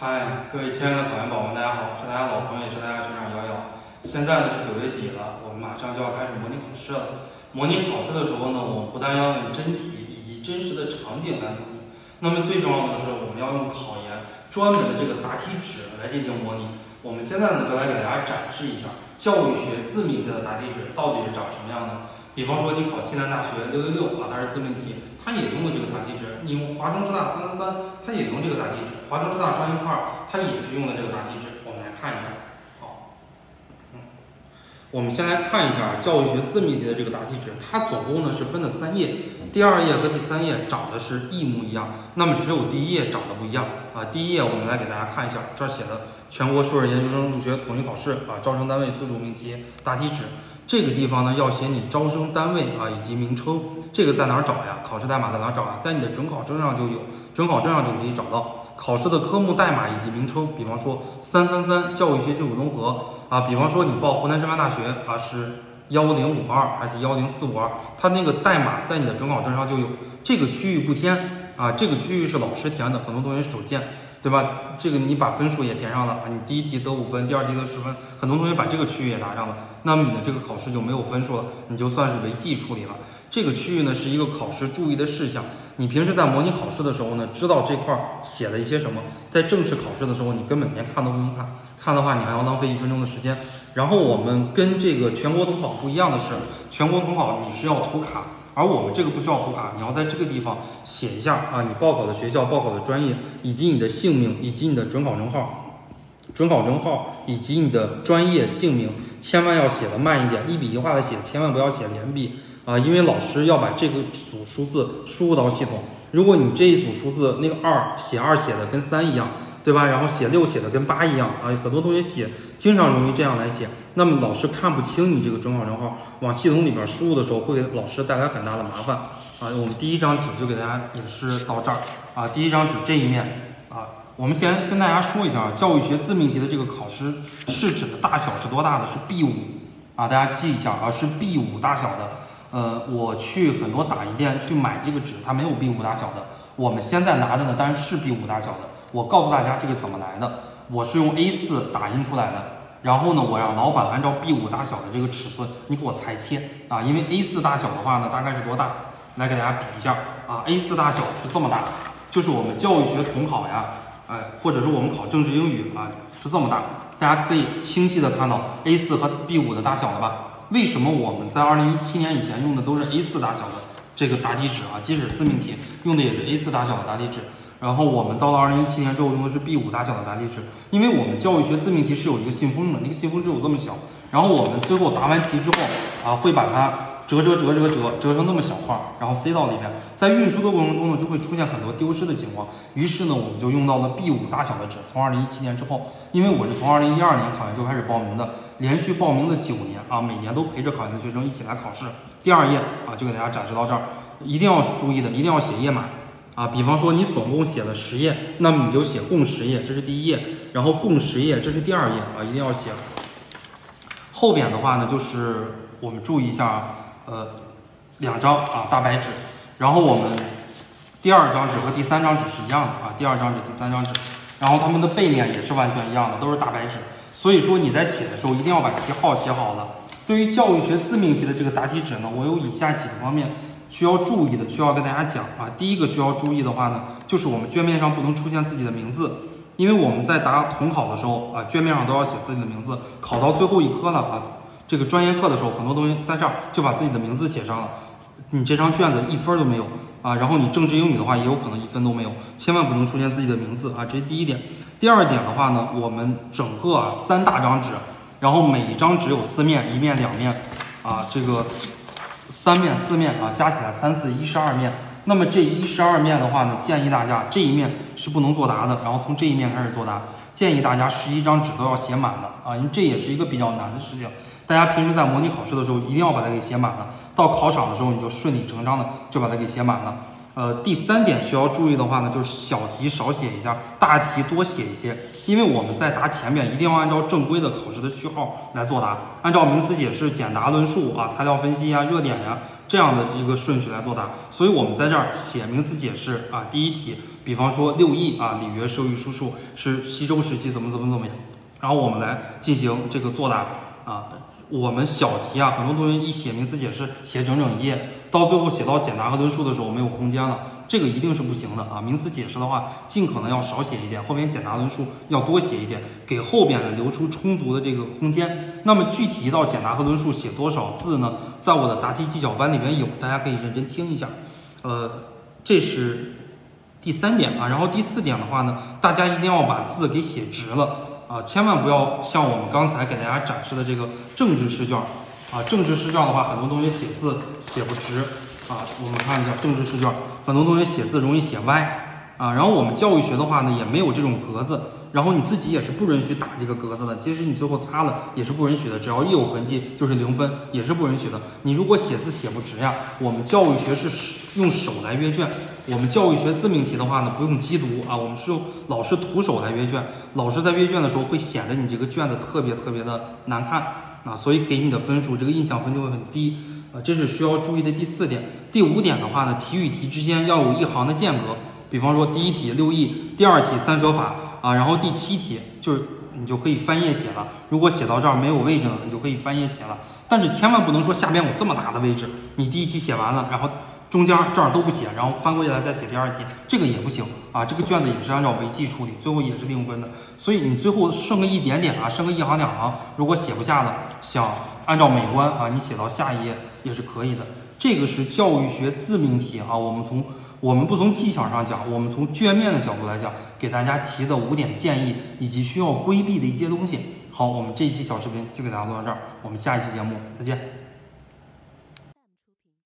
嗨，各位亲爱的考研宝宝们，大家好，我是大家老朋友，也是大家学长瑶瑶。现在呢是九月底了，我们马上就要开始模拟考试了。模拟考试的时候呢，我们不但要用真题以及真实的场景来模拟，那么最重要的是我们要用考研专门的这个答题纸来进行模拟。我们现在呢就来给大家展示一下教育学自命题的答题纸到底是长什么样的。比方说你考西南大学六六六啊，它是自命题，它也用的这个答题纸；你用华中师大三三三，它也用这个答题纸；华中师大专业课二，它也是用的这个答题纸。我们来看一下，好，嗯，我们先来看一下教育学自命题的这个答题纸，它总共呢是分了三页，第二页和第三页长得是一模一样，那么只有第一页长得不一样啊。第一页我们来给大家看一下，这写的全国硕士研究生入学统一考试啊，招生单位自主命题答题纸。这个地方呢，要写你招生单位啊以及名称，这个在哪儿找呀？考试代码在哪儿找啊？在你的准考证上就有，准考证上就可以找到考试的科目代码以及名称。比方说三三三教育学基础综合啊，比方说你报湖南师范大学啊是幺零五二还是幺零四五二，它那个代码在你的准考证上就有。这个区域不填啊，这个区域是老师填的，很多同学手贱。对吧？这个你把分数也填上了啊，你第一题得五分，第二题得十分，很多同学把这个区域也拿上了，那么你的这个考试就没有分数了，你就算是违纪处理了。这个区域呢是一个考试注意的事项，你平时在模拟考试的时候呢，知道这块写了一些什么，在正式考试的时候你根本连看都不用看，看的话你还要浪费一分钟的时间。然后我们跟这个全国统考不一样的是，全国统考你是要涂卡。而我们这个不需要涂卡，你要在这个地方写一下啊，你报考的学校、报考的专业，以及你的姓名，以及你的准考证号、准考证号以及你的专业姓名，千万要写的慢一点，一笔一画的写，千万不要写连笔啊，因为老师要把这个组数字输入到系统。如果你这一组数字那个二写二写的跟三一样。对吧？然后写六写的跟八一样啊，很多同学写经常容易这样来写，那么老师看不清你这个准考证号，往系统里边输入的时候会给老师带来很大的麻烦啊。我们第一张纸就给大家演示到这儿啊，第一张纸这一面啊，我们先跟大家说一下教育学自命题的这个考试试纸的大小是多大的？是 B 五啊，大家记一下啊，是 B 五大小的。呃，我去很多打印店去买这个纸，它没有 B 五大小的。我们现在拿的呢，当然是 B 五大小的。我告诉大家这个怎么来的，我是用 A4 打印出来的，然后呢，我让老板按照 B5 大小的这个尺寸，你给我裁切啊，因为 A4 大小的话呢，大概是多大？来给大家比一下啊，A4 大小是这么大，就是我们教育学统考呀，哎，或者是我们考政治英语啊，是这么大，大家可以清晰的看到 A4 和 B5 的大小了吧？为什么我们在2017年以前用的都是 A4 大小的这个答题纸啊？即使自命题用的也是 A4 大小的答题纸。然后我们到了二零一七年之后用的是 B 五大小的答题纸，因为我们教育学自命题是有一个信封的，那个信封只有这么小。然后我们最后答完题之后啊，会把它折折折折折折成那么小块，然后塞到里边。在运输的过程中呢，就会出现很多丢失的情况。于是呢，我们就用到了 B 五大小的纸。从二零一七年之后，因为我是从二零一二年考研就开始报名的，连续报名了九年啊，每年都陪着考研的学生一起来考试。第二页啊，就给大家展示到这儿，一定要注意的，一定要写页码。啊，比方说你总共写了十页，那么你就写共十页，这是第一页，然后共十页，这是第二页啊，一定要写。后边的话呢，就是我们注意一下，呃，两张啊大白纸，然后我们第二张纸和第三张纸是一样的啊，第二张纸、第三张纸，然后它们的背面也是完全一样的，都是大白纸。所以说你在写的时候一定要把题号写好了。对于教育学自命题的这个答题纸呢，我有以下几个方面。需要注意的，需要跟大家讲啊。第一个需要注意的话呢，就是我们卷面上不能出现自己的名字，因为我们在答统考的时候啊，卷面上都要写自己的名字。考到最后一科了啊，这个专业课的时候，很多东西在这儿就把自己的名字写上了，你这张卷子一分都没有啊。然后你政治英语的话，也有可能一分都没有，千万不能出现自己的名字啊。这是第一点。第二点的话呢，我们整个啊三大张纸，然后每一张纸有四面，一面两面啊，这个。三面四面啊，加起来三四一十二面。那么这一十二面的话呢，建议大家这一面是不能作答的，然后从这一面开始作答。建议大家十一张纸都要写满的啊，因为这也是一个比较难的事情。大家平时在模拟考试的时候，一定要把它给写满了。到考场的时候，你就顺理成章的就把它给写满了。呃，第三点需要注意的话呢，就是小题少写一下，大题多写一些。因为我们在答前面一定要按照正规的考试的序号来作答，按照名词解释、简答、论述啊、材料分析呀、热点呀这样的一个顺序来作答。所以我们在这儿写名词解释啊，第一题比方说六艺啊，礼乐射御书数是西周时期怎么怎么怎么样，然后我们来进行这个作答啊。我们小题啊，很多同学一写名词解释写整整一页，到最后写到简答和论述的时候没有空间了，这个一定是不行的啊。名词解释的话，尽可能要少写一点，后面简答论述要多写一点，给后边的留出充足的这个空间。那么具体到简答和论述写多少字呢？在我的答题技巧班里面有，大家可以认真听一下。呃，这是第三点啊，然后第四点的话呢，大家一定要把字给写直了。啊，千万不要像我们刚才给大家展示的这个政治试卷，啊，政治试卷的话，很多同学写字写不直，啊，我们看一下政治试卷，很多同学写字容易写歪，啊，然后我们教育学的话呢，也没有这种格子。然后你自己也是不允许打这个格子的，即使你最后擦了也是不允许的，只要一有痕迹就是零分，也是不允许的。你如果写字写不直呀，我们教育学是用手来阅卷，我们教育学自命题的话呢，不用机读啊，我们是用老师徒手来阅卷，老师在阅卷的时候会显得你这个卷子特别特别的难看啊，所以给你的分数这个印象分就会很低啊，这是需要注意的第四点。第五点的话呢，题与题之间要有一行的间隔，比方说第一题六艺，第二题三舍法。啊，然后第七题就是你就可以翻页写了。如果写到这儿没有位置了，你就可以翻页写了。但是千万不能说下边有这么大的位置，你第一题写完了，然后中间这儿都不写，然后翻过来再写第二题，这个也不行啊。这个卷子也是按照违纪处理，最后也是零分的。所以你最后剩个一点点啊，剩个一行两行，如果写不下了，想按照美观啊，你写到下一页也是可以的。这个是教育学自命题啊，我们从。我们不从技巧上讲，我们从卷面的角度来讲，给大家提的五点建议以及需要规避的一些东西。好，我们这一期小视频就给大家录到这儿，我们下一期节目再见。